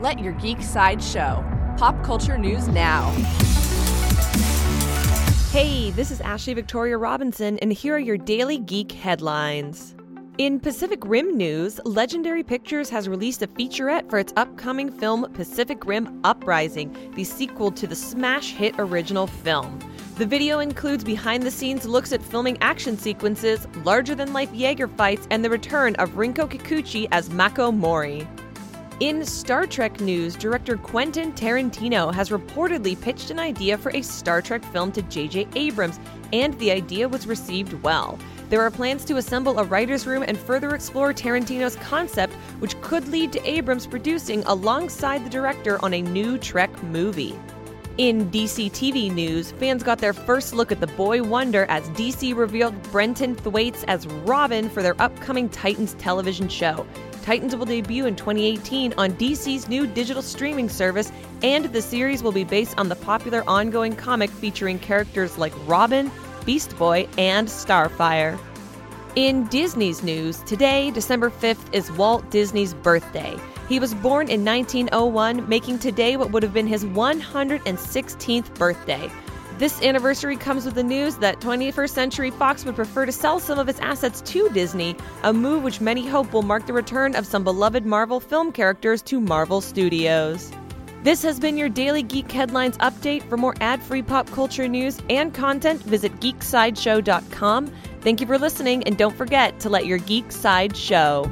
Let your geek side show. Pop culture news now. Hey, this is Ashley Victoria Robinson, and here are your daily geek headlines. In Pacific Rim news, Legendary Pictures has released a featurette for its upcoming film Pacific Rim Uprising, the sequel to the smash hit original film. The video includes behind the scenes looks at filming action sequences, larger than life Jaeger fights, and the return of Rinko Kikuchi as Mako Mori. In Star Trek news, director Quentin Tarantino has reportedly pitched an idea for a Star Trek film to J.J. Abrams, and the idea was received well. There are plans to assemble a writer's room and further explore Tarantino's concept, which could lead to Abrams producing alongside the director on a new Trek movie. In DC TV news, fans got their first look at the boy wonder as DC revealed Brenton Thwaites as Robin for their upcoming Titans television show. Titans will debut in 2018 on DC's new digital streaming service, and the series will be based on the popular ongoing comic featuring characters like Robin, Beast Boy, and Starfire. In Disney's news, today, December 5th, is Walt Disney's birthday. He was born in 1901, making today what would have been his 116th birthday. This anniversary comes with the news that 21st Century Fox would prefer to sell some of its assets to Disney, a move which many hope will mark the return of some beloved Marvel film characters to Marvel Studios. This has been your daily Geek Headlines update. For more ad free pop culture news and content, visit geeksideshow.com. Thank you for listening, and don't forget to let your geek side show.